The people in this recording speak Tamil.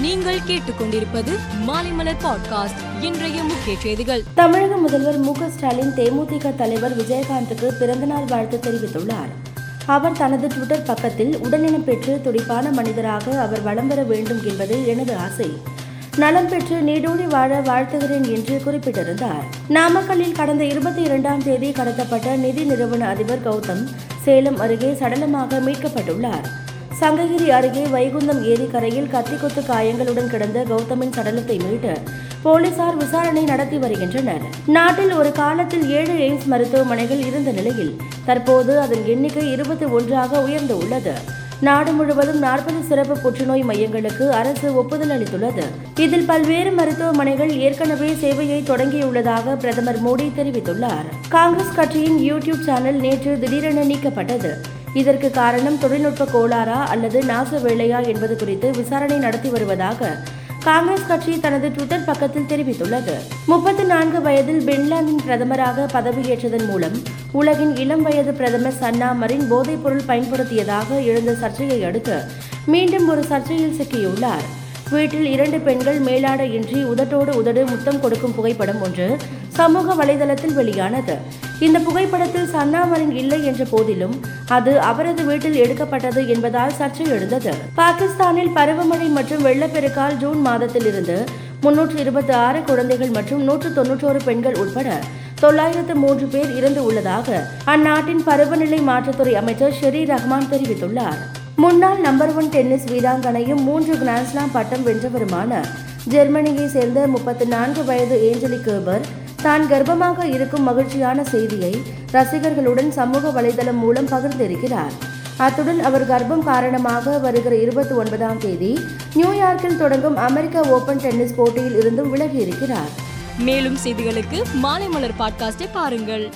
நீங்கள் கேட்டுக்கொண்டிருப்பது மாலைமலர் பாட்காஸ்ட் இன்றைய முக்கிய செய்திகள். தமிழக முதல்வர் மு ஸ்டாலின் தேமுதிக தலைவர் விஜயகாந்துக்கு பிறந்தநாள் வாழ்த்து தெரிவித்துள்ளார். அவர் தனது ட்விட்டர் பக்கத்தில் உடல்நலம் பெற்று துடிப்பான மனிதராக அவர் வலம் வர வேண்டும் என்பது எனது ஆசை. நலம் பெற்று நீடூழி வாழ வாழ்த்துகிறேன் என்று குறிப்பிட்டிருந்தார். நாமக்கல்லில் கடந்த இருபத்தி இரண்டாம் தேதி கடத்தப்பட்ட நிதி நிறுவன அதிபர் கௌதம் சேலம் அருகே சடலமாக மீட்கப்பட்டுள்ளார். சங்ககிரி அருகே வைகுந்தம் ஏரிக்கரையில் கத்திக்குத்து காயங்களுடன் கிடந்த கௌதமின் சடலத்தை மீட்டு போலீசார் விசாரணை நடத்தி வருகின்றனர். நாட்டில் ஒரு காலத்தில் ஏழு எய்ம்ஸ் மருத்துவமனைகள் இருந்த நிலையில் தற்போது அதன் எண்ணிக்கை இருபத்தி ஒன்றாக உயர்ந்து உள்ளது. நாடு முழுவதும் நாற்பது சிறப்பு புற்றுநோய் மையங்களுக்கு அரசு ஒப்புதல் அளித்துள்ளது. இதில் பல்வேறு மருத்துவமனைகள் ஏற்கனவே சேவையை தொடங்கியுள்ளதாக பிரதமர் மோடி தெரிவித்துள்ளார். காங்கிரஸ் கட்சியின் யூடியூப் சேனல் நேற்று திடீரென நீக்கப்பட்டது. இதற்கு காரணம் தொழில்நுட்ப கோளாறா அல்லது நாச வேலையா என்பது குறித்து விசாரணை நடத்தி வருவதாக காங்கிரஸ் கட்சி தனது ட்விட்டர் பக்கத்தில் தெரிவித்துள்ளது. முப்பத்தி நான்கு வயதில் பின்லாந்தின் பிரதமராக பதவியேற்றதன் மூலம் உலகின் இளம் வயது பிரதமர் சன்னா மரின் போதைப்பொருள் பயன்படுத்தியதாக எழுந்த சர்ச்சையை அடுத்து மீண்டும் ஒரு சர்ச்சையில் சிக்கியுள்ளார். வீட்டில் இரண்டு பெண்கள் மேலாடையின்றி உதட்டோடு உதடு முத்தம் கொடுக்கும் புகைப்படம் ஒன்று சமூக வலைதளத்தில் வெளியானது. இந்த புகைப்படத்தில் சன்னாமரின் இல்லை என்ற போதிலும் அது அவரது வீட்டில் எடுக்கப்பட்டது என்பதால் சர்ச்சை எழுந்தது. பாகிஸ்தானில் பருவமழை மற்றும் வெள்ளப்பெருக்கால் ஜூன் மாதத்திலிருந்து முன்னூற்று இருபத்தி ஆறு குழந்தைகள் மற்றும் நூற்று தொன்னூற்றோரு பெண்கள் உட்பட தொள்ளாயிரத்து மூன்று பேர் இறந்து உள்ளதாக அந்நாட்டின் பருவநிலை மாற்றத்துறை அமைச்சர் ஷெரி ரஹ்மான் தெரிவித்துள்ளார். முன்னாள் நம்பர் ஒன் டென்னிஸ் வீராங்கனையும் மூன்று கிராண்ட்ஸ்லாம் பட்டம் வென்றவருமான ஜெர்மனியை சேர்ந்த முப்பத்தி நான்கு வயது ஏஞ்சலி கேபர் தான் கர்ப்பமாக இருக்கும் மகிழ்ச்சியான செய்தியை ரசிகர்களுடன் சமூக வலைதளம் மூலம் பகிர்ந்திருக்கிறார். அத்துடன் அவர் கர்ப்பம் காரணமாக வருகிற இருபத்தி ஒன்பதாம் தேதி நியூயார்க்கில் தொடங்கும் அமெரிக்க ஓபன் டென்னிஸ் போட்டியில் இருந்தும் விலகியிருக்கிறார். மேலும் செய்திகளுக்கு மாலை மலர் பாட்காஸ்டை பாருங்கள்.